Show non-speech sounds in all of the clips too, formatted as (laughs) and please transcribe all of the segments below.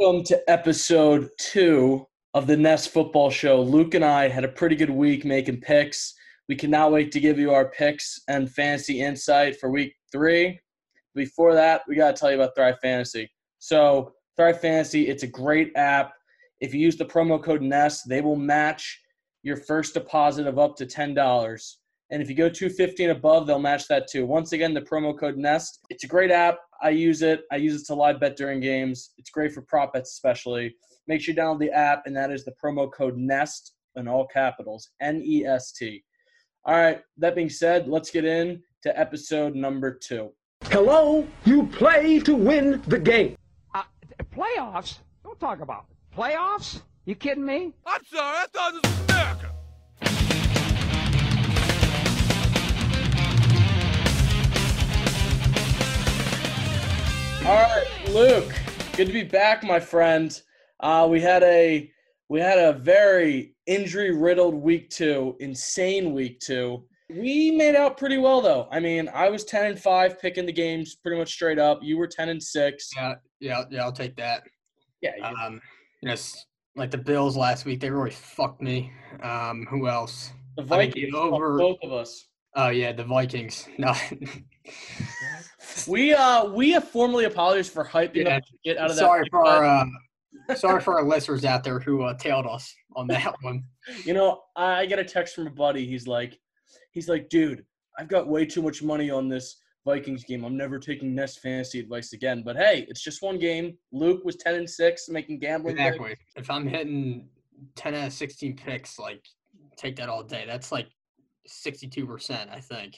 Welcome to episode two of the Nest Football Show. Luke and I had a pretty good week making picks. We cannot wait to give you our picks and fantasy insight for week three. Before that, we got to tell you about Thrive Fantasy. So, Thrive Fantasy, it's a great app. If you use the promo code NEST, they will match your first deposit of up to $10. And if you go 250 and above, they'll match that too. Once again, the promo code NEST. It's a great app. I use it. I use it to live bet during games. It's great for prop bets, especially. Make sure you download the app, and that is the promo code NEST in all capitals N E S T. All right, that being said, let's get in to episode number two. Hello, you play to win the game. Uh, playoffs? Don't talk about it. playoffs. You kidding me? I'm sorry, I thought this was America. All right, Luke, good to be back, my friend. Uh, we had a we had a very injury riddled week two, insane week two. We made out pretty well though. I mean, I was ten and five picking the games pretty much straight up. You were ten and six. Yeah, yeah, yeah. I'll take that. Yeah, you- Um, you know, like the Bills last week, they really fucked me. Um, who else? the I mean, Vikings, over- both of us. Oh yeah, the Vikings. (laughs) No, We uh we have formally apologized for hyping Yeah. up to get out of that. sorry for our uh, (laughs) sorry for our listeners out there who uh, tailed us on that one. You know, I get a text from a buddy. He's like, he's like, dude, I've got way too much money on this Vikings game. I'm never taking Nest fantasy advice again. But hey, it's just one game. Luke was ten and six, making gambling. picks. Exactly. If I'm hitting ten out of sixteen picks, like take that all day. That's like sixty-two percent, I think.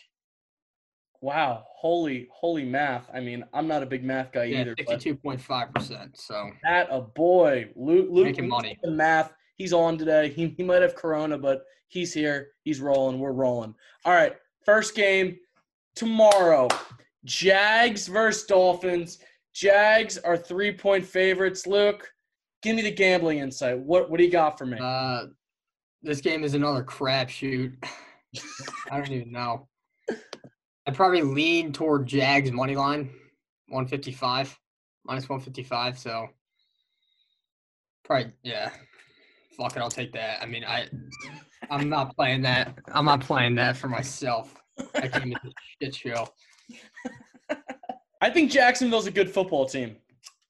Wow, holy, holy math. I mean, I'm not a big math guy Yeah, either. But sixty-two point five percent. So that a boy, Luke. Luke Making money. the math. He's on today. He he might have Corona, but he's here. He's rolling. We're rolling. All right, first game tomorrow. Jags versus Dolphins. Jags are three point favorites. Luke, give me the gambling insight. What what do you got for me? Uh, this game is another crapshoot. I don't even know. I'd probably lean toward Jags money line, 155, minus 155. So probably, yeah. Fuck it, I'll take that. I mean, I, I'm not playing that. I'm not playing that for myself. Game is a shit show. I think Jacksonville's a good football team.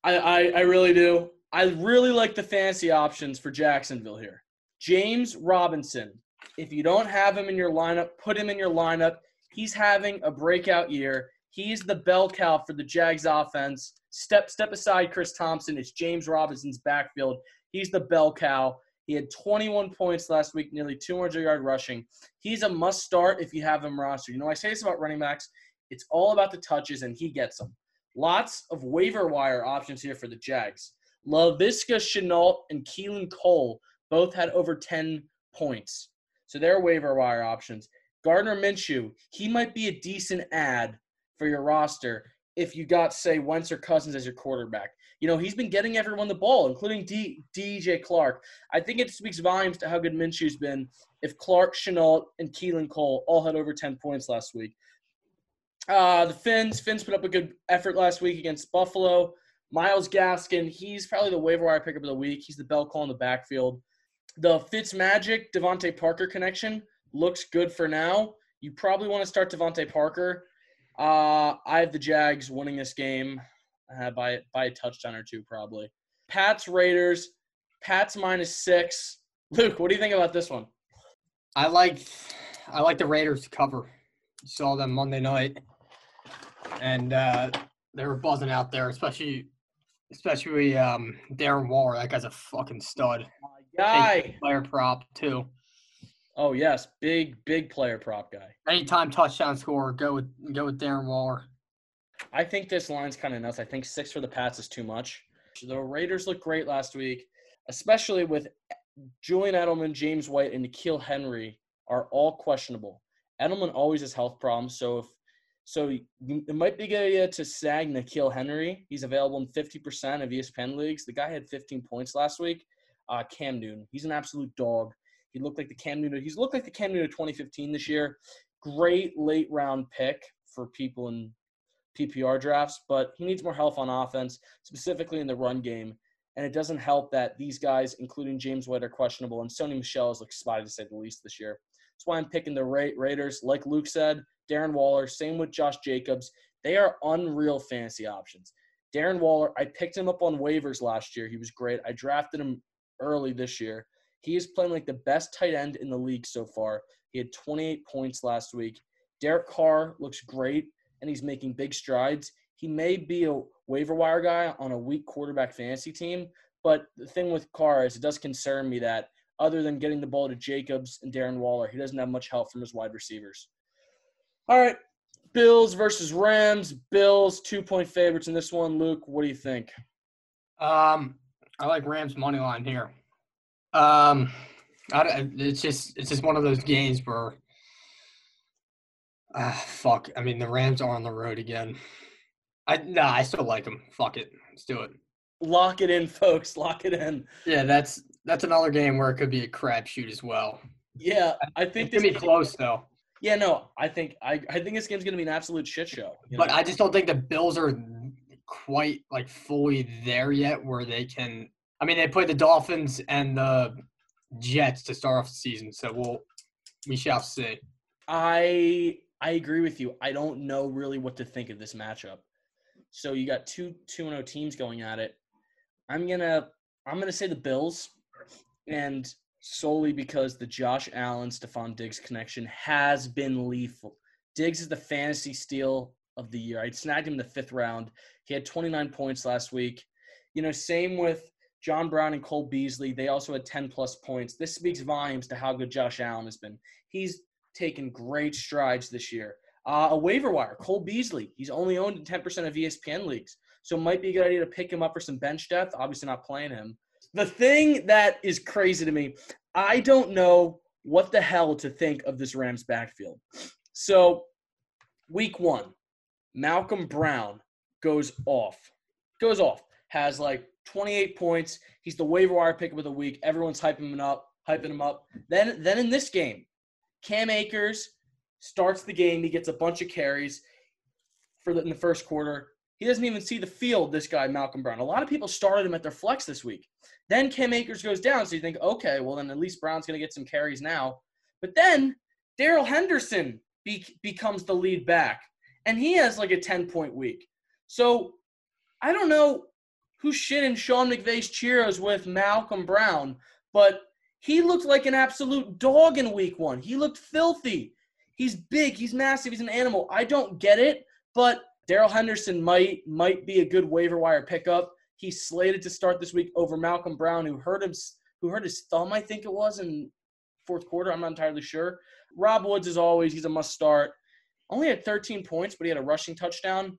I, I, I really do. I really like the fantasy options for Jacksonville here. James Robinson. If you don't have him in your lineup, put him in your lineup. He's having a breakout year. He's the bell cow for the Jags offense. Step step aside, Chris Thompson. It's James Robinson's backfield. He's the bell cow. He had 21 points last week, nearly 200 yard rushing. He's a must start if you have him rostered. You know, I say this about running backs. It's all about the touches, and he gets them. Lots of waiver wire options here for the Jags. Laviska Shenault and Keelan Cole both had over 10 points. So they're waiver wire options. Gardner Minshew, he might be a decent ad for your roster if you got, say, Wentz or Cousins as your quarterback. You know, he's been getting everyone the ball, including D- DJ Clark. I think it speaks volumes to how good Minshew's been if Clark, Shenault, and Keelan Cole all had over 10 points last week. Uh, the Fins, Fins put up a good effort last week against Buffalo. Myles Gaskin, he's probably the waiver wire pickup of the week. He's the bell call in the backfield. The Fitzmagic DeVante Parker connection looks good for now. You probably want to start DeVante Parker. Uh, I have the Jags winning this game uh, by by a touchdown or two, probably. Pats Raiders. Pats minus six. Luke, what do you think about this one? I like, I like the Raiders cover. Saw them Monday night, and uh, they were buzzing out there, especially, especially um, Darren Waller. That guy's a fucking stud. Guy. Player prop too. Oh yes, big big player prop guy. Anytime touchdown scorer, go with go with Darren Waller. I think this line's kind of nuts. I think six for the Pats is too much. The Raiders looked great last week, especially with Julian Edelman, James White, and N'Keal Harry are all questionable. Edelman always has health problems, so if so, it might be a good idea to sag N'Keal Harry. He's available in 50% of ESPN leagues. The guy had 15 points last week. Uh, Cam Newton, he's an absolute dog. He looked like the Cam Newton. He's looked like the Cam Newton of 2015 this year. Great late round pick for people in PPR drafts, but he needs more help on offense, specifically in the run game. And it doesn't help that these guys, including James White, are questionable, and Sony Michel has looked spotty to say the least this year. That's why I'm picking the Ra- Raiders. Like Luke said, Darren Waller, same with Josh Jacobs. They are unreal fantasy options. Darren Waller, I picked him up on waivers last year. He was great. I drafted him early this year. He is playing like the best tight end in the league so far. He had 28 points last week. Derek Carr looks great and he's making big strides. He may be a waiver wire guy on a weak quarterback fantasy team, but the thing with Carr is it does concern me that other than getting the ball to Jacobs and Darren Waller, he doesn't have much help from his wide receivers. All right, Bills versus Rams. Bills two point favorites in this one. Luke, what do you think? Um, I like Rams money line here. Um, I, don't- it's just it's just one of those games where, ah, fuck. I mean, the Rams are on the road again. I nah, I still like them. Fuck it, let's do it. Lock it in, folks. Lock it in. Yeah, that's that's another game where it could be a crapshoot as well. Yeah, I think It's gonna be close though. Yeah, no, I think I, I think this game's gonna be an absolute shit show. But know? I just don't think the Bills are quite like fully there yet where they can I mean they play the Dolphins and the Jets to start off the season, so we'll we shall see. I I agree with you. I don't know really what to think of this matchup. So you got two two and zero teams going at it. I'm gonna I'm gonna say the Bills, and solely because the Josh Allen Stefon Diggs connection has been lethal. Diggs is the fantasy steal of the year. I snagged him in the fifth round. He had 29 points last week. You know, same with John Brown and Cole Beasley. They also had 10 plus points. This speaks volumes to how good Josh Allen has been. He's taken great strides this year. Uh, a waiver wire, Cole Beasley. He's only owned in 10% of ESPN leagues. So it might be a good idea to pick him up for some bench depth. Obviously, not playing him. The thing that is crazy to me, I don't know what the hell to think of this Rams backfield. So, week one, Malcolm Brown goes off. Goes off. Has like 28 points. He's the waiver wire pick of the week. Everyone's hyping him up, hyping him up. Then, then in this game, Cam Akers starts the game. He gets a bunch of carries for the, in the first quarter. He doesn't even see the field. This guy Malcolm Brown. A lot of people started him at their flex this week. Then Cam Akers goes down, so you think, okay, well then at least Brown's going to get some carries now. But then Darrell Henderson be- becomes the lead back, and he has like a 10 point week. So I don't know who's shitting Sean McVay's Cheerios with Malcolm Brown, but he looked like an absolute dog in week one. He looked filthy. He's big, he's massive, he's an animal. I don't get it, but Darrell Henderson might might be a good waiver wire pickup. He's slated to start this week over Malcolm Brown, who hurt him who hurt his thumb, I think it was in fourth quarter. I'm not entirely sure. Rob Woods, as always, he's a must start. Only had 13 points, but he had a rushing touchdown.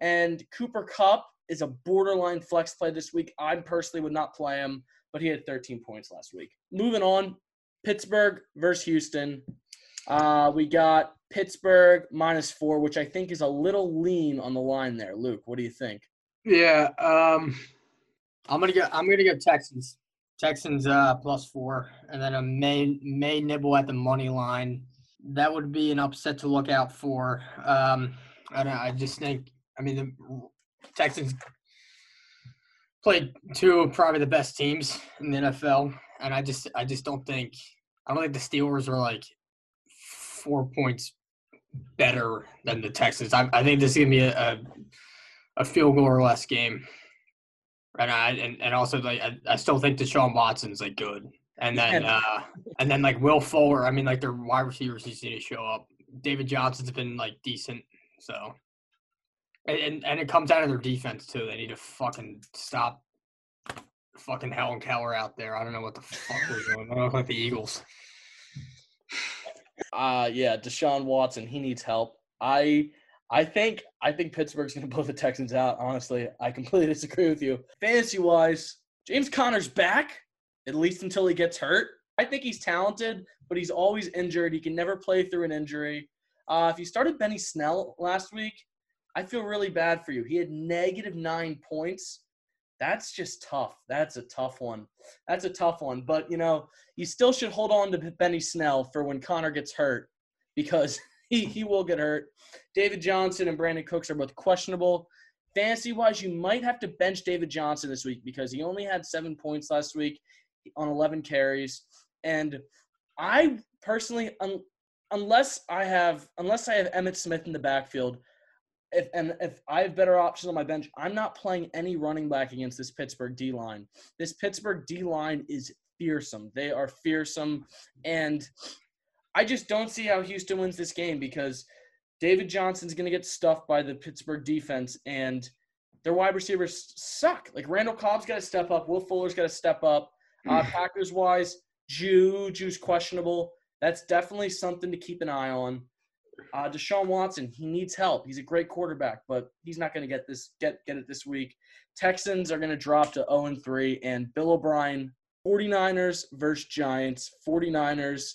And Cooper Kupp is a borderline flex play this week. I personally would not play him, but he had 13 points last week. Moving on, Pittsburgh versus Houston. Uh, we got Pittsburgh minus four, which I think is a little lean on the line there. Luke, what do you think? Yeah, um I'm gonna get I'm gonna go Texans. Texans uh plus four, and then a may may nibble at the money line. That would be an upset to look out for. Um, I don't. I just think. I mean, the Texans played two of probably the best teams in the NFL, and I just I just don't think I don't think the Steelers are like four points better than the Texans. I, I think this is gonna be a, a a field goal or less game. And I and, and also like I, I still think Deshaun Watson's like good. And then uh and then like Will Fuller, I mean like their wide receivers just need to show up. David Johnson's been like decent, so and and, it comes out of their defense too. They need to fucking stop fucking Helen Keller out there. I don't know what the fuck they're doing. They look like the Eagles. (sighs) Uh yeah, Deshaun Watson, he needs help. I I think I think Pittsburgh's gonna (laughs) blow the Texans out, honestly. I completely (laughs) disagree with you. Fantasy wise, James Conner's back, at least until he gets hurt. I think he's talented, but he's always injured. He can never play through an injury. Uh, if you started Benny Snell last week, I feel really bad for you. He had negative nine points. That's just tough. That's a tough one. That's a tough one. But you know, you still should hold on to Benny Snell for when Conner gets hurt because (laughs) he, he will get hurt. David Johnson and Brandin Cooks are both questionable. fantasy wise, you might have to bench David Johnson this week because he only had seven points last week on 11 carries. And I personally, un, unless I have unless I have Emmitt Smith in the backfield, if and if I have better options on my bench, I'm not playing any running back against this Pittsburgh D line. This Pittsburgh D line is fearsome. They are fearsome, and I just don't see how Houston wins this game because David Johnson's going to get stuffed by the Pittsburgh defense, and their wide receivers suck. Like Randall Cobb's got to step up. Will Fuller's got to step up. Uh, Packers wise, Juju's questionable. That's definitely something to keep an eye on. Uh, Deshaun Watson, he needs help. He's a great quarterback, but he's not going to get this get get it this week. Texans are going to drop to 0 and 3, and Bill O'Brien, 49ers versus Giants. 49ers,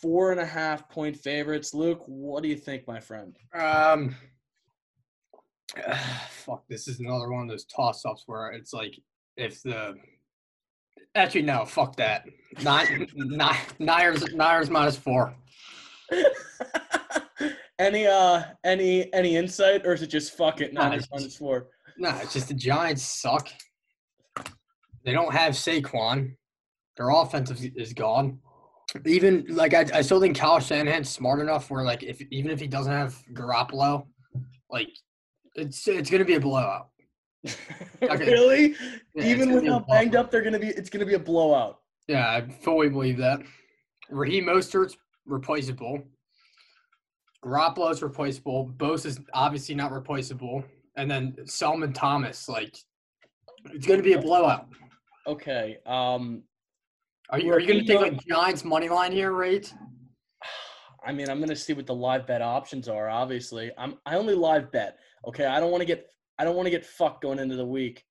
four and a half point favorites. Luke, what do you think, my friend? Um, fuck, this is another one of those toss ups where it's like if the actually no, fuck that. Nine, nine, Niners, Niners minus four. Any uh any any insight or is it just fuck it Nah, minus just- four? No, it's just the Giants suck. They don't have Saquon. Their offensive is gone. Even like I, I still think Kyle Shanahan's smart enough where like if even if he doesn't have Garoppolo, like it's it's gonna be a blowout. (laughs) Okay. really? Yeah, Even with how banged up they're gonna be, it's gonna be a blowout. Yeah, I fully believe that. Raheem Mostert's replaceable. Garoppolo's replaceable. Bose is obviously not replaceable. And then Solomon Thomas, like, it's going to be a blowout. Okay. Um Are you, are you going to take like Giants money line here, right? I mean, I'm gonna see what the live bet options are. Obviously, I'm I only live bet. Okay, I don't want to get I don't want to get fucked going into the week.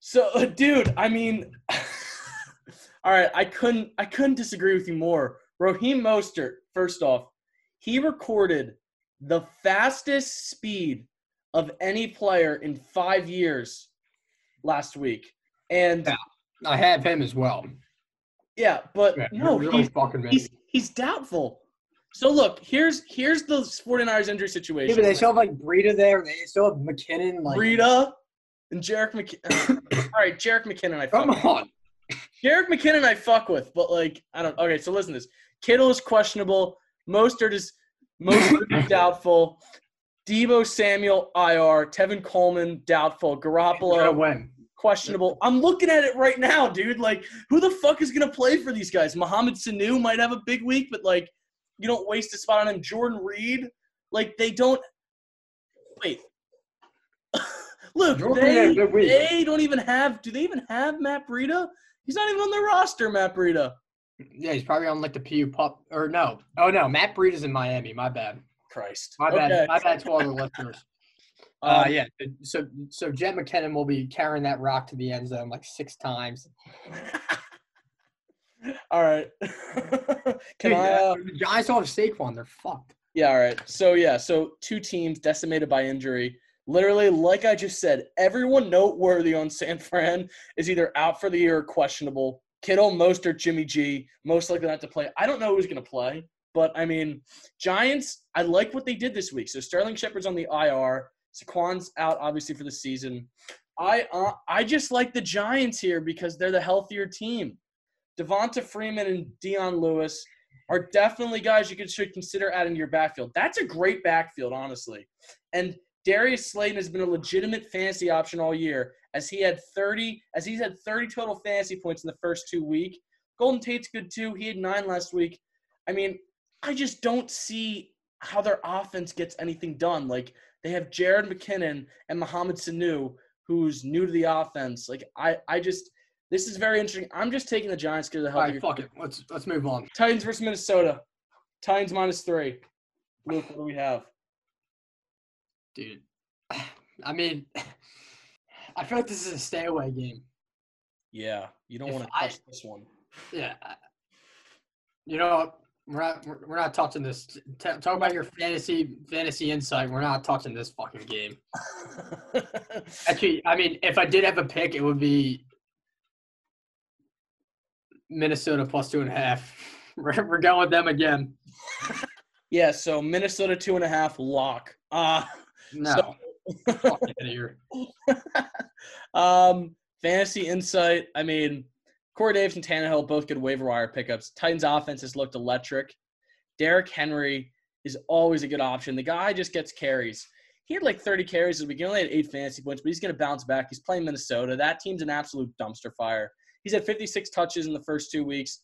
So, (laughs) dude, I mean, (laughs) all right, I couldn't I couldn't disagree with you more. Raheem Mostert, first off, he recorded the fastest speed of any player in five years last week, and Yeah. I have him as well. yeah, but Yeah, no, really he's he's he's doubtful. So look, here's here's the 49ers injury Yeah, situation. but they still have like Breida there. They still have McKinnon. Like, Rita and Jerick McKinnon. Uh, (coughs) all right, Jerick McKinnon, I fuck come with. on. Jerick McKinnon, I fuck with, but like I don't. Okay, so listen to this. Kittle is questionable. Mostert is Is doubtful. Deebo Samuel IR. Tevin Coleman doubtful. Garoppolo win. questionable. I'm looking at it right now, dude. Like, who the fuck is gonna play for these guys? Mohamed Sanu might have a big week, but like, you don't waste a spot on him. Jordan Reed, like, they don't. Wait, (laughs) look, Jordan Reed had a they, they don't even have. Do they even have Matt Breida? He's not even on their roster, Matt Breida. Yeah, he's probably on like the PU pup. Or no. Oh, no. Matt Breida's in Miami. My bad. Christ. My okay. bad. My bad to all the listeners. (laughs) Uh, Um, yeah. So so Jet McKinnon will be carrying that rock to the end zone like six times. (laughs) all right. (laughs) Can Dude, I? Uh, the Giants don't have Saquon. They're fucked. Yeah, all right. So yeah, so two teams decimated by injury. Literally, like I just said, everyone noteworthy on San Fran is either out for the year or questionable. Kittle, Mostert, Jimmy G, most likely not to play. I don't know who's going to play, but I mean, Giants. I like what they did this week. So Sterling Shepard's on the IR. Saquon's out obviously for the season. I uh, I just like the Giants here because they're the healthier team. Devonta Freeman and Dion Lewis are definitely guys you could should consider adding to your backfield. That's a great backfield, honestly. And Darius Slayton has been a legitimate fantasy option all year, as he had 30, as he's had 30 total fantasy points in the first two week. Golden Tate's good too. He had nine last week. I mean, I just don't see how their offense gets anything done. Like they have Jared McKinnon and Mohamed Sanu, who's new to the offense. Like I, I just this is very interesting. I'm just taking the Giants because of the All healthier. right, fuck it. Let's let's move on. Titans versus Minnesota. Titans minus three. Luke, what do we have? Dude. (sighs) I mean, (sighs) I feel like this is a stay away game. Yeah, you don't want to I- touch this one. Yeah. You know, we're not we're, we're not touching this. T- talk about your fantasy fantasy insight. We're not touching this fucking game. (laughs) Actually, I mean, if I did have a pick, it would be Minnesota plus two and a half. (laughs) We're, we're going with them again. (laughs) yeah, so Minnesota two and a half lock. Uh No. So- here. (laughs) um, fantasy insight. I mean, Corey Davis and Tannehill both good waiver wire pickups. Titans offense has looked electric. Derrick Henry is always a good option. The guy just gets carries. He had like 30 carries this week. He only had eight fantasy points, but he's going to bounce back. He's playing Minnesota. That team's an absolute dumpster fire. He's had 56 touches in the first two weeks.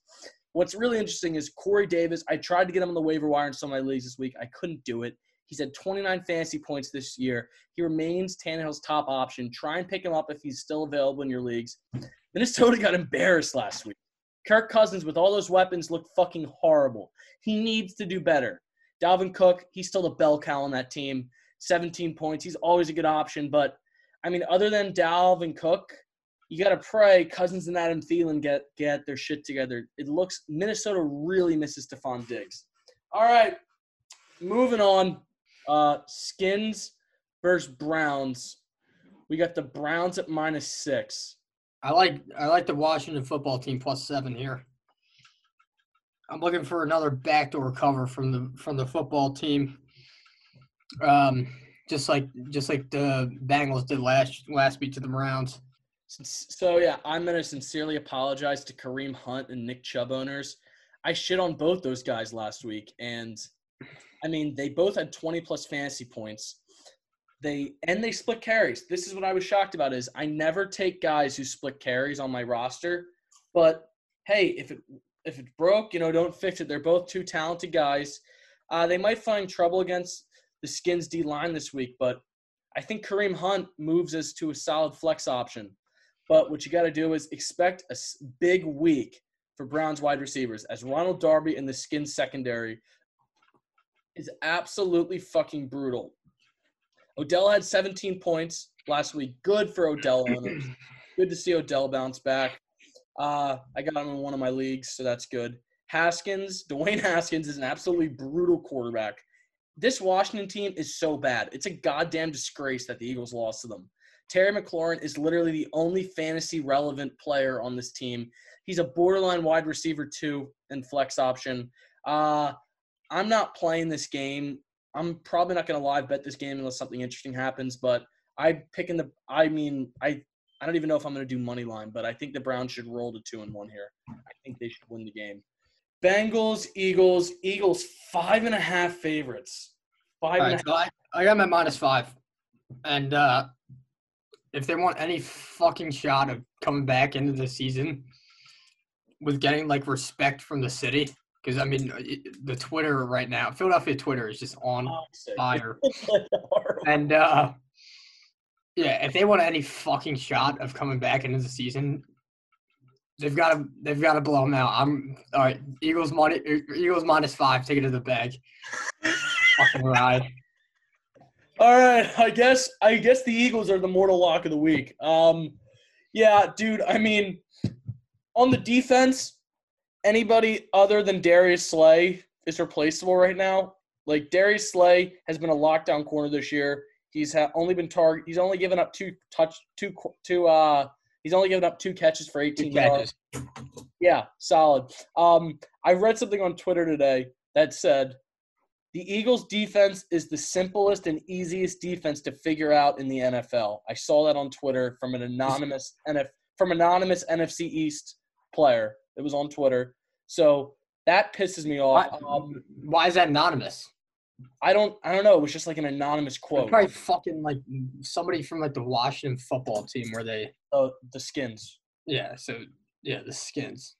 What's really interesting is Corey Davis. I tried to get him on the waiver wire in some of my leagues this week. I couldn't do it. He's had 29 fantasy points this year. He remains Tannehill's top option. Try and pick him up if he's still available in your leagues. Minnesota got embarrassed last week. Kirk Cousins, with all those weapons, looked fucking horrible. He needs to do better. Dalvin Cook, he's still the bell cow on that team. 17 points. He's always a good option. But, I mean, other than Dalvin Cook, you got to pray Cousins and Adam Thielen get, get their shit together. It looks – Minnesota really misses Stefon Diggs. All right, moving on. Uh, Skins versus Browns. We got the Browns at minus six. I like I like the Washington football team plus seven here. I'm looking for another backdoor cover from the from the football team. Um, just like just like the Bengals did last last week to the Browns. So yeah, I'm gonna sincerely apologize to Kareem Hunt and Nick Chubb owners. I shit on both those guys last week, and I mean they both had 20 plus fantasy points. They and they split carries. This is what I was shocked about is I never take guys who split carries on my roster, but hey, if it if it broke, you know, don't fix it. They're both two talented guys. Uh, they might find trouble against the Skins D line this week, but I think Kareem Hunt moves us to a solid flex option. But what you got to do is expect a big week for Browns wide receivers as Ronald Darby and the Skins secondary is absolutely fucking brutal. Odell had 17 points last week. Good for Odell (clears throat) owners. Good to see Odell bounce back. Uh, I got him in one of my leagues, so that's good. Haskins, Dwayne (laughs) Haskins is an absolutely brutal quarterback. This Washington team is so bad. It's a goddamn disgrace that the Eagles lost to them. Terry McLaurin is literally the only fantasy relevant player on this team. He's a borderline wide receiver too and flex option. Uh, I'm not playing this game. I'm probably not going to live bet this game unless something interesting happens. But I picking the. I mean, I I don't even know if I'm going to do money line, but I think the Browns should roll to two and one here. I think they should win the game. Bengals, Eagles, Eagles five and a half favorites. Five right, so I, I got my minus five, and uh, if they want any fucking shot of coming back into the season with getting like respect from the city, because I mean it- the Twitter right now, Philadelphia Twitter is just on half. fire. (laughs) And uh yeah, if they want any fucking shot of coming back into the season, they've got to they've got to blow them out. I'm all right. Eagles money, Eagles minus five. Take it to the bag. (laughs) fucking ride. All right, I guess I guess the Eagles are the mortal lock of the week. Um, yeah, dude. I mean, on the defense, anybody other than Darius Slay is replaceable right now. Like Darius Slay has been a lockdown corner this year. He's ha- only been target. He's only given up two touch two two. Uh, he's only given up two catches for 18 Two yards. catches. Yeah, solid. Um, I read something on Twitter today that said the Eagles' defense is the simplest and easiest defense to figure out in the NFL. I saw that on Twitter from an anonymous NF from anonymous NFC East player. It was on Twitter. So that pisses me Why, off. Um, why is that anonymous? I don't I don't know. It was just like an anonymous quote. probably fucking like somebody from like the Washington football team where they Uh, the skins. yeah. So yeah, the Skins.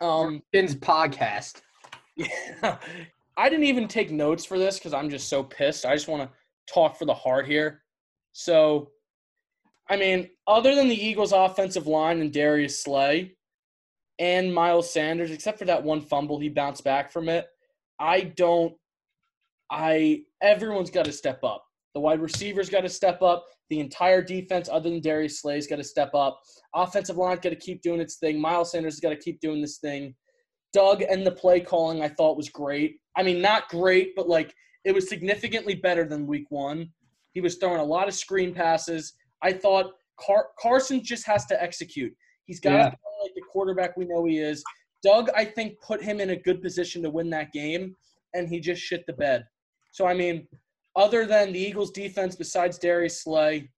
Um, Skins podcast. Yeah. (laughs) I didn't even take notes for this because I'm just so pissed. I just want to talk for the heart here. So, I mean, other than the Eagles' offensive line and Darius Slay and Miles Sanders, except for that one fumble, he bounced back from it. I don't. I everyone's got to step up. The wide receivers got to step up. The entire defense, other than Darius Slay's, got to step up. Offensive line got to keep doing its thing. Miles Sanders has got to keep doing this thing. Doug and the play calling I thought was great. I mean, not great, but like it was significantly better than week one. He was throwing a lot of screen passes. I thought Car- Carson just has to execute. He's got to Yeah. Like the quarterback we know he is. Doug, I think, put him in a good position to win that game, and he just shit the bed. So I mean, other than the Eagles' defense, besides Darius Slay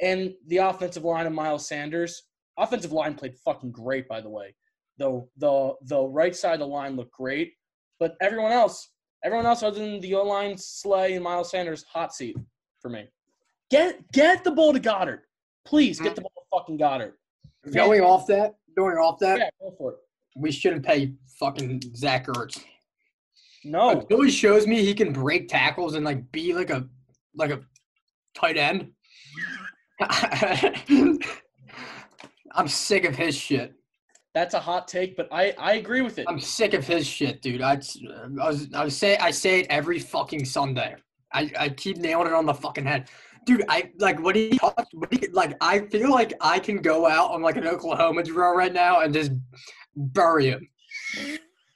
and the offensive line of Miles Sanders, offensive line played fucking great, by the way. The the the right side of the line looked great, but everyone else, everyone else other than the O line, Slay and Miles Sanders, hot seat for me. Get get the ball to Goedert, please. Get mm. the ball to fucking Goedert. Going off that, going off that, Yeah, go for it. we shouldn't pay fucking Zach Ertz. No, Until he shows me he can break tackles and like be like a like a tight end. (laughs) I'm sick of his shit. that's a hot take, but I I agree with it. I'm sick of his shit, dude. I, I was I was say I say it every fucking Sunday. I, I keep nailing it on the fucking head. Dude, I like what he talked. what he, like I feel like I can go out on like an Oklahoma drill right now and just bury him.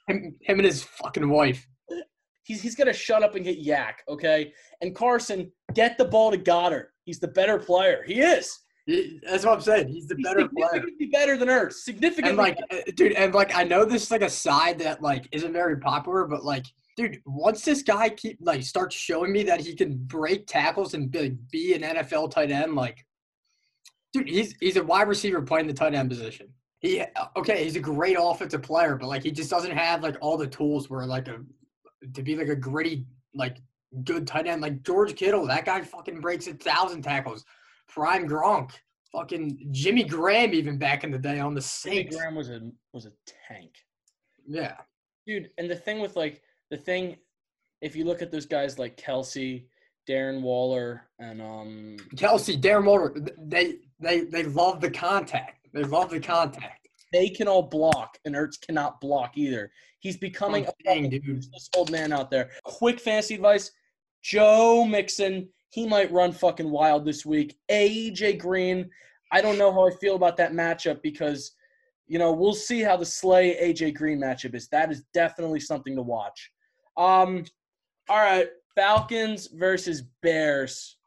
Him, him and his fucking wife. He's he's gonna shut up and get yak, okay? And Carson, get the ball to Goedert. He's the better player. He is. He- That's what I'm saying. He's the He's better player. significantly better than Ertz. Significantly. And like, uh, dude, and like, I know this is like a side that like isn't very popular, but like, dude, once this guy keep like starts showing me that he can break tackles and be, be an NFL tight end, like, dude, he's he's a wide receiver playing the tight end position. He okay, he's a great offensive player, but like, he just doesn't have like all the tools where like a to be like a gritty like good tight end like George Kittle. That guy fucking breaks a thousand tackles. Prime Gronk. Fucking Jimmy Graham even back in the day on the Jimmy Graham was a was a tank. Yeah. Dude, and the thing with like the thing if you look at those guys like Kelce, Darren Waller, and um Kelce, Darren Waller, they they they love the contact. They love the contact. they can all block, and Ertz cannot block either. He's becoming I'm a saying, dude. this old man out there. Quick fantasy advice: Joe Mixon, he might run fucking wild this week. AJ Green, I don't know how I feel about that matchup because, you know, we'll see how the Slay AJ Green matchup is. That is definitely something to watch. Um, all right, Falcons versus Bears.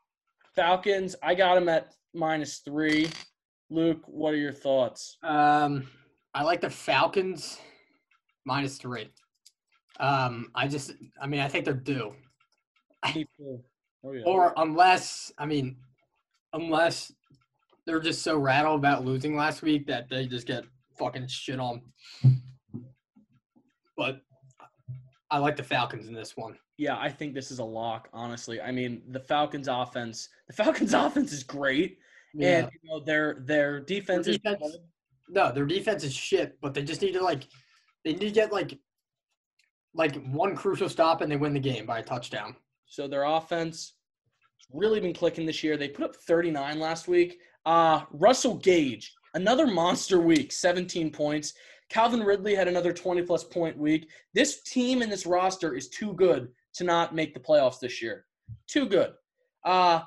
Falcons, I got them at minus three. Luke, what are your thoughts? Um, I like the Falcons minus three. Um, I just, I mean, I think they're due. Oh, yeah. Or unless, I mean, unless they're just so rattled about losing last week that they just get fucking shit on. But I like the Falcons in this one. Yeah, I think this is a lock, honestly. I mean, the Falcons offense, the Falcons (laughs) offense is great. And you know, their their defense, Their is defense- No, their defense is shit, but they just need to like they need to get like like one crucial stop and they win the game by a touchdown. so their offense really been clicking this year. They put up 39 last week. Uh Russell Gage, another monster week, 17 points. Calvin Ridley had another 20 plus point week. This team and this roster is too good to not make the playoffs this year. Too good. Uh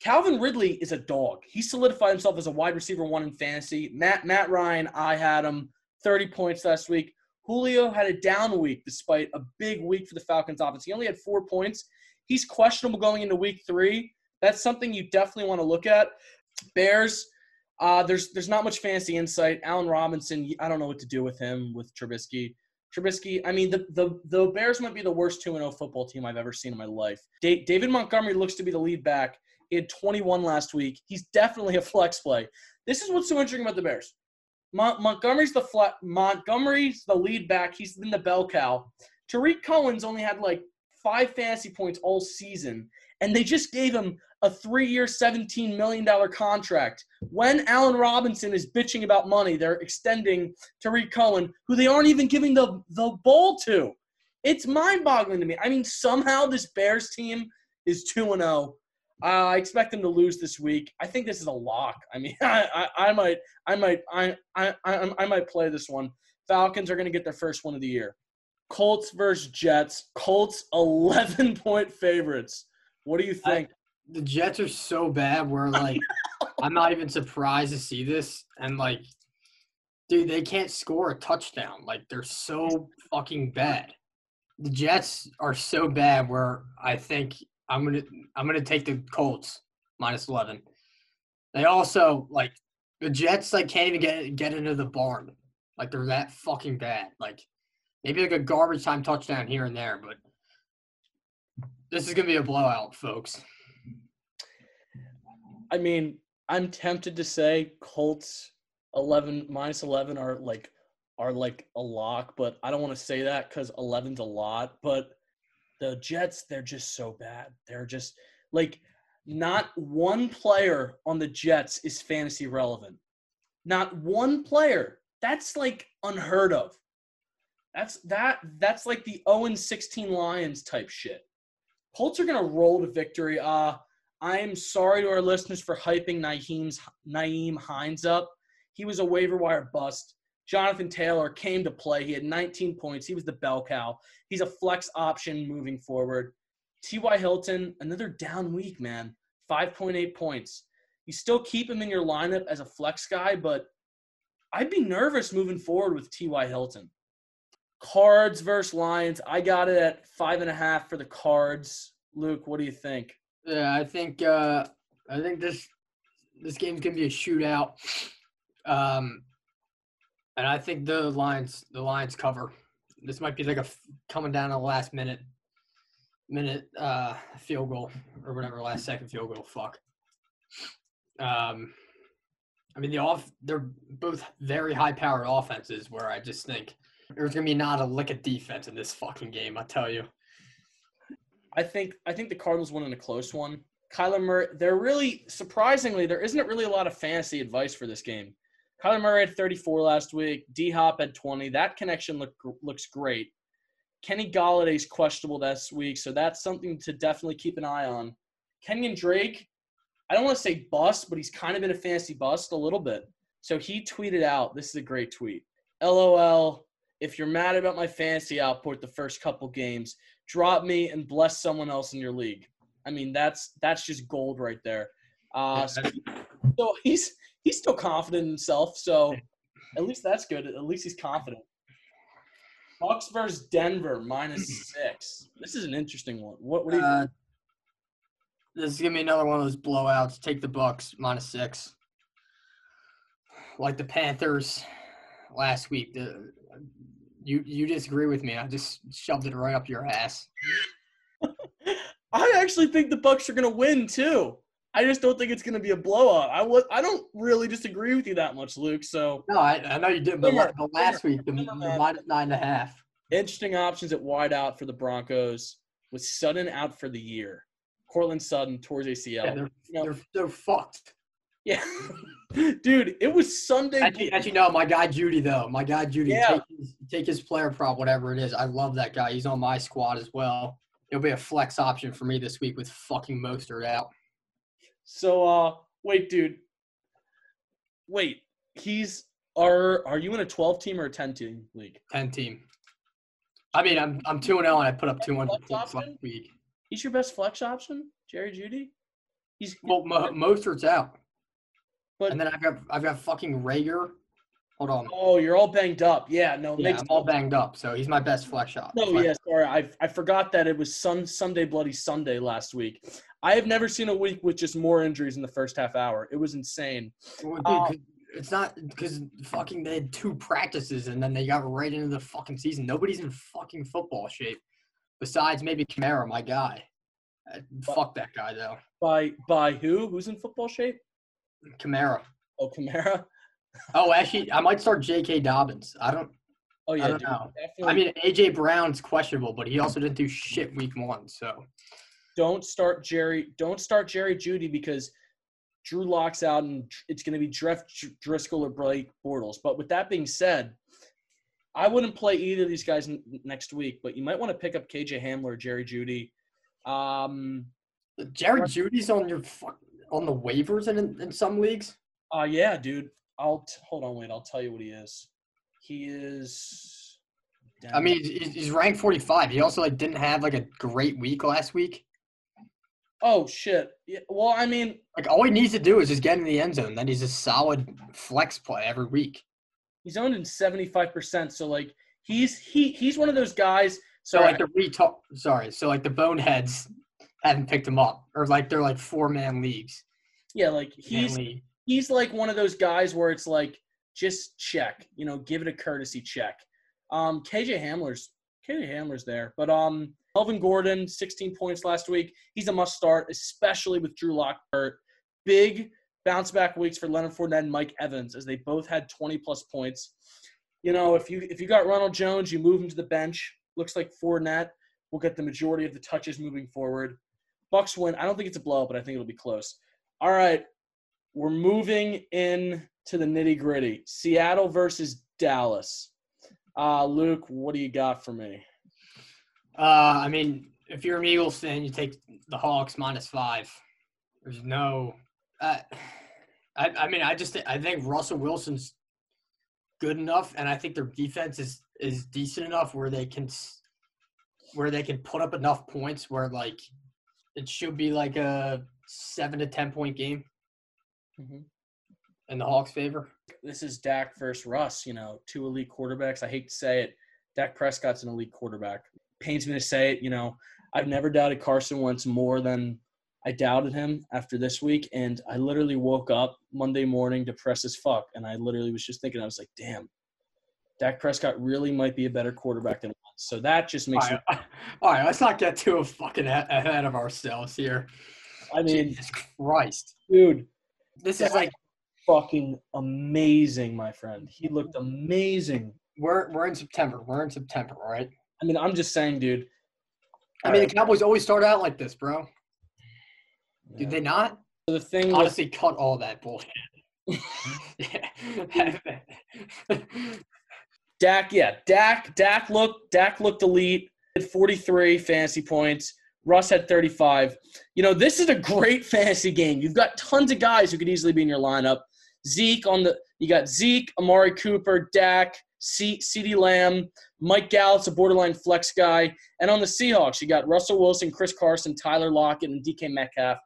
Calvin Ridley is a dog. He solidified himself as a wide receiver one in fantasy. Matt Matt Ryan, I had him 30 points last week. Julio had a down week despite a big week for the Falcons offense. He only had four points. He's questionable going into week three. That's something you definitely want to look at. Bears, uh, there's there's not much fancy insight. Allen Robinson, I don't know what to do with him with Trubisky. Trubisky, I mean, the the, the Bears might be the worst 2 0 football team I've ever seen in my life. Da- David Montgomery looks to be the lead back. He had 21 last week. He's definitely a flex play. This is what's so interesting about the Bears. Mon- Montgomery's the flat. Montgomery's the lead back. He's been the bell cow. Tarik Cohen's only had like five fantasy points all season, and they just gave him a three-year, $17 million contract. When Allen Robinson is bitching about money, they're extending Tarik Cohen, who they aren't even giving the the ball to. It's mind-boggling to me. I mean, somehow this Bears team is two and zero. Uh, I expect them to lose this week. I think this is a lock. I mean, (laughs) I, I, I might, I might, I, I, I, I might play this one. Falcons are going to get their first one of the year. Colts versus Jets. Colts (laughs) 11 point favorites. What do you think? The Jets are so bad where like I'm not even surprised to see this and like dude, they can't score a touchdown. Like they're so fucking bad. The Jets are so bad where I think I'm gonna I'm gonna take the Colts minus eleven. They also like the Jets like can't even get get into the barn. Like they're that fucking bad. Like maybe like a garbage time touchdown here and there, but This is gonna be a blowout, folks. I mean, I'm tempted to say Colts 11 minus 11 are like are like a lock, but I don't want to say that because 11's a lot. But the Jets, they're just so bad. They're just like not one player on the Jets is fantasy relevant. Not one player. That's like unheard of. That's that that's like the 0 16 Lions type shit. Colts are gonna roll to victory. Uh I am sorry to our listeners for hyping Nyheim's Nyheim Hines up. He was a waiver wire bust. Jonathan Taylor came to play. He had 19 points. He was the bell cow. He's a flex option moving forward. T.Y. Hilton, another down week, man. 5.8 points. You still keep him in your lineup as a flex guy, but I'd be nervous moving forward with T.Y. Hilton. Cards versus Lions. I got it at five and a half for the Cards. Luke, what do you think? Yeah, I think uh, I think this this game's gonna be a shootout, um, and I think the Lions the Lions cover. This might be like a coming down to the last minute minute uh, field goal or whatever last second field goal. Fuck. Um, I mean the off they're both very high powered offenses. Where I just think there's gonna be not a lick of defense in this fucking game. I tell you. I think I think the Cardinals won in a close one. Kyler Murray, they're really surprisingly there isn't really a lot of fantasy advice for this game. Kyler Murray had 34 last week. D Hop had 20. That connection look, looks great. Kenny Golladay's questionable this week, so that's something to definitely keep an eye on. Kenyon Drake, I don't want to say bust, but he's kind of been a fantasy bust a little bit. So he tweeted out, this is a great tweet. LOL, if you're mad about my fantasy output the first couple games, drop me and bless someone else in your league. I mean, that's that's just gold right there. Uh, so, so (laughs) he's he's still confident in himself. So at least that's good. At least he's confident. Bucks versus Denver minus (clears throat) six. This is an interesting one. What, what do you? Uh, this is gonna be another one of those blowouts. Take the Bucks minus six. Like the Panthers last week. The, you you disagree with me? I just shoved it right up your ass. (laughs) I actually think the Bucks are gonna win too. I just don't think it's gonna be a blowout. I was I don't really disagree with you that much, Luke. So No, I, I know you did, but la- the last week the, the minus nine and a half. interesting options at wide out for the Broncos with Sutton out for the year. Courtland Sutton towards ACL. Yeah, they're, You know- they're they're fucked. Yeah. (laughs) Dude, it was Sunday. As you, as you know, my guy Jeudy though, my guy Jeudy, Yeah. take, his, take his player prop, whatever it is. I love that guy. He's on my squad as well. It'll be a flex option for me this week with fucking Mostert out. So uh wait, dude. Wait, he's are are you in a 12 team or a 10 team league? Ten team. I mean, I'm I'm two and zero, and I put up two hundred last week. He's your best flex option, Jerry Jeudy? He's Well, Mo, Mostert's out, but and then I've got I've got fucking Rager. Hold on, oh, you're all banged up. Yeah, no, yeah, makes I'm all banged up, so he's my best flex shot. No, Flex- yeah, sorry. I I forgot that it was Sun Sunday Bloody Sunday last week. I have never seen a week with just more injuries in the first half hour. It was insane. Well, dude, 'cause it's not because fucking they had two practices and then they got right into the fucking season. Nobody's in fucking football shape, besides maybe Kamara, my guy. Uh, fuck that guy though, By by who? Who's in football shape? Kamara. Oh, Kamara. (laughs) Oh, actually, I might start J.K. Dobbins. I don't. Oh yeah, I don't dude, know. definitely. I mean, AJ Brown's questionable, but he also didn't do shit week one. So don't start Jerry. Don't start Jerry Jeudy because Drew Lock's out, and it's going to be Jeff Driskel or Blake Bortles. But with that being said, I wouldn't play either of these guys n- next week. But you might want to pick up KJ Hamler, Jerry Jeudy. Um, Jared Jeudy's on your fuck on the waivers in in some leagues. uh, yeah, dude. I'll t- hold on. Wait, I'll tell you what he is. He is. I mean, he's, he's ranked 45. He also like didn't have like a great week last week. oh shit. Yeah, well, I mean, Like all he needs to do is just get in the end zone. Then he's a solid flex play every week. he's owned in seventy five percent. So like, he's he he's one of those guys. So like the retar sorry, so like the boneheads haven't picked him up, or like they're like four man leagues. yeah, like he's league. he's like one of those guys where it's like just check, you know, give it a courtesy check. Um, KJ Hamler's KJ Hamler's there, but um, Melvin Gordon, 16 points last week. He's a must start, especially with Drew Lock hurt. Big bounce back weeks for Leonard Fournette and Mike Evans as they both had 20 plus points. You know, if you if you got Ronald Jones, you move him to the bench. Looks like Fournette will get the majority of the touches moving forward. Bucks win. I don't think it's a blow, but I think it'll be close. All right, we're moving in to the nitty gritty. Seattle versus Dallas. Uh, Luke, what do you got for me? Uh, I mean, if you're an Eagles fan, you take the Hawks minus five. There's no. Uh, I, I mean, I just I think Russell Wilson's good enough, and I think their defense is is decent enough where they can where they can put up enough points where like it should be like a seven to ten point game Mhm. in the Hawks' favor. This is Dak versus Russ. You know, two elite quarterbacks. I hate to say it. Dak Prescott's an elite quarterback. Pains me to say it. You know, I've never doubted Carson Wentz more than I doubted him after this week. And I literally woke up Monday morning depressed as fuck. And I literally was just thinking, I was like, damn, Dak Prescott really might be a better quarterback than. So that just All makes me. all right, let's not get too fucking ahead of ourselves here. I mean, Jesus Christ, dude, this is like fucking amazing, my friend. He looked amazing. we're we're in September. We're in September, all right? I mean, I'm just saying, dude. I mean, the Cowboys always start out like this, bro. Did they not? So the thing Honestly, cut all that bullshit. (laughs) (laughs) (laughs) Dak, yeah, Dak, Dak looked, Dak looked elite. Had 43 fantasy points. Russ had 35. You know, this is a great (laughs) fantasy game. You've got tons of guys who could easily be in your lineup. Zeke on the, you got Zeke, Amari Cooper, Dak, C, CeeDee Lamb, Mike Gallup's a borderline flex guy, and on the Seahawks you got Russell Wilson, Chris Carson, Tyler Lockett, and DK Metcalf.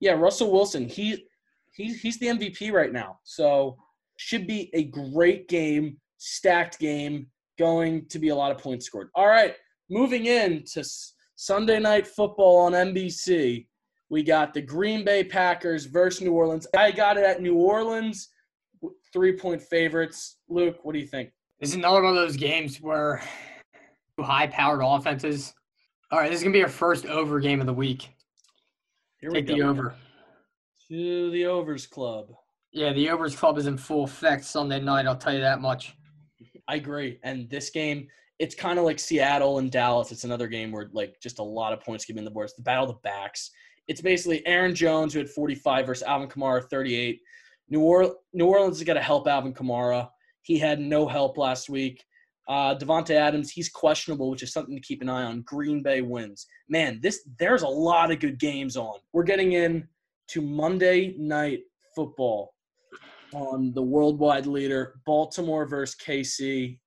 Yeah, Russell Wilson, he, he he's the MVP right now. So should be a great game, stacked game, going to be a lot of points scored. All right, moving in to S- Sunday night football on NBC. We got the Green Bay Packers versus New Orleans. I got it at New Orleans, three point favorites. Luke, what do you think? this is another one of those games where high powered offenses. All right, this is gonna be our first over game of the week. Here Take the over. To the overs club. Yeah, the overs club is in full effect Sunday night. I'll tell you that much. I agree. And this game, it's kind of like Seattle and Dallas. It's another game where like just a lot of points given the board. It's the battle of the backs. It's basically Aaron Jones who had 45 versus Alvin Kamara 38. New, or- New Orleans has got to help Alvin Kamara. He had no help last week. Uh, Davante Adams, he's questionable, which is something to keep an eye on. Green Bay wins. Man, this there's a lot of good games on. We're getting in to Monday night football on the worldwide leader, Baltimore versus KC.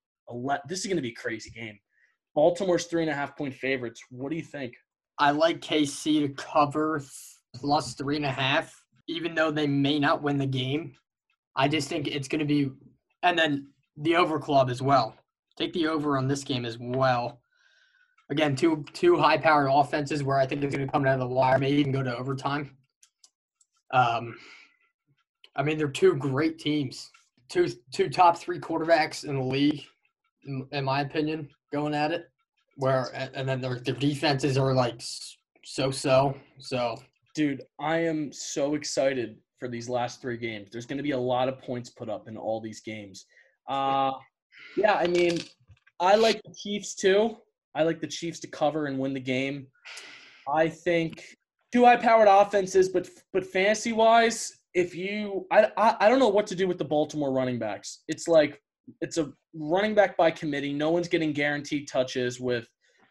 This is going to be a crazy game. Baltimore's three and a half point favorites. What do you think? I like KC to cover plus three and a half, even though they may not win the game. I just think it's going to be, and then the over club as well. Take the over on this game as well. Again, two two high powered offenses where I think it's going to come down to the wire, maybe even go to overtime. Um, I mean, they're two great teams, two two top three quarterbacks in the league, in, in my opinion, going at it. Where and then their their defenses are like so so. So Dude, I am so excited for these last three games. There's going to be a lot of points put up in all these games. Uh, yeah, I mean, I like the Chiefs too. I like the Chiefs to cover and win the game. I think two high-powered offenses, but but fantasy-wise, if you, I, I I don't know what to do with the Baltimore running backs. It's like it's a running back by committee. No one's getting guaranteed touches with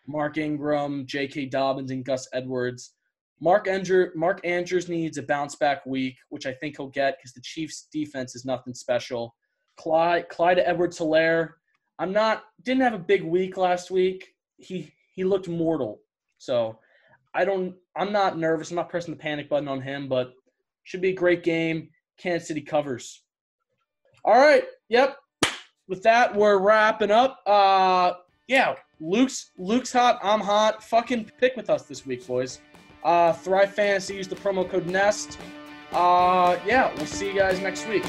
Mark Ingram, J.K. Dobbins, and Gus Edwards. Mark Andrew, Mark Andrews needs a bounce back week, which I think he'll get because the Chiefs' defense is nothing special. Clyde, Clyde Edwards Helaire, I'm not didn't have a big week last week. He he looked mortal. So I don't I'm not nervous. I'm not pressing the panic button on him, but should be a great game. Kansas City covers. All right. Yep. With that, we're wrapping up. Uh yeah, Luke's Luke's hot, I'm hot. Fucking pick with us this week, boys. Uh Thrive Fantasy, use the promo code NEST. Uh yeah, we'll see you guys next week.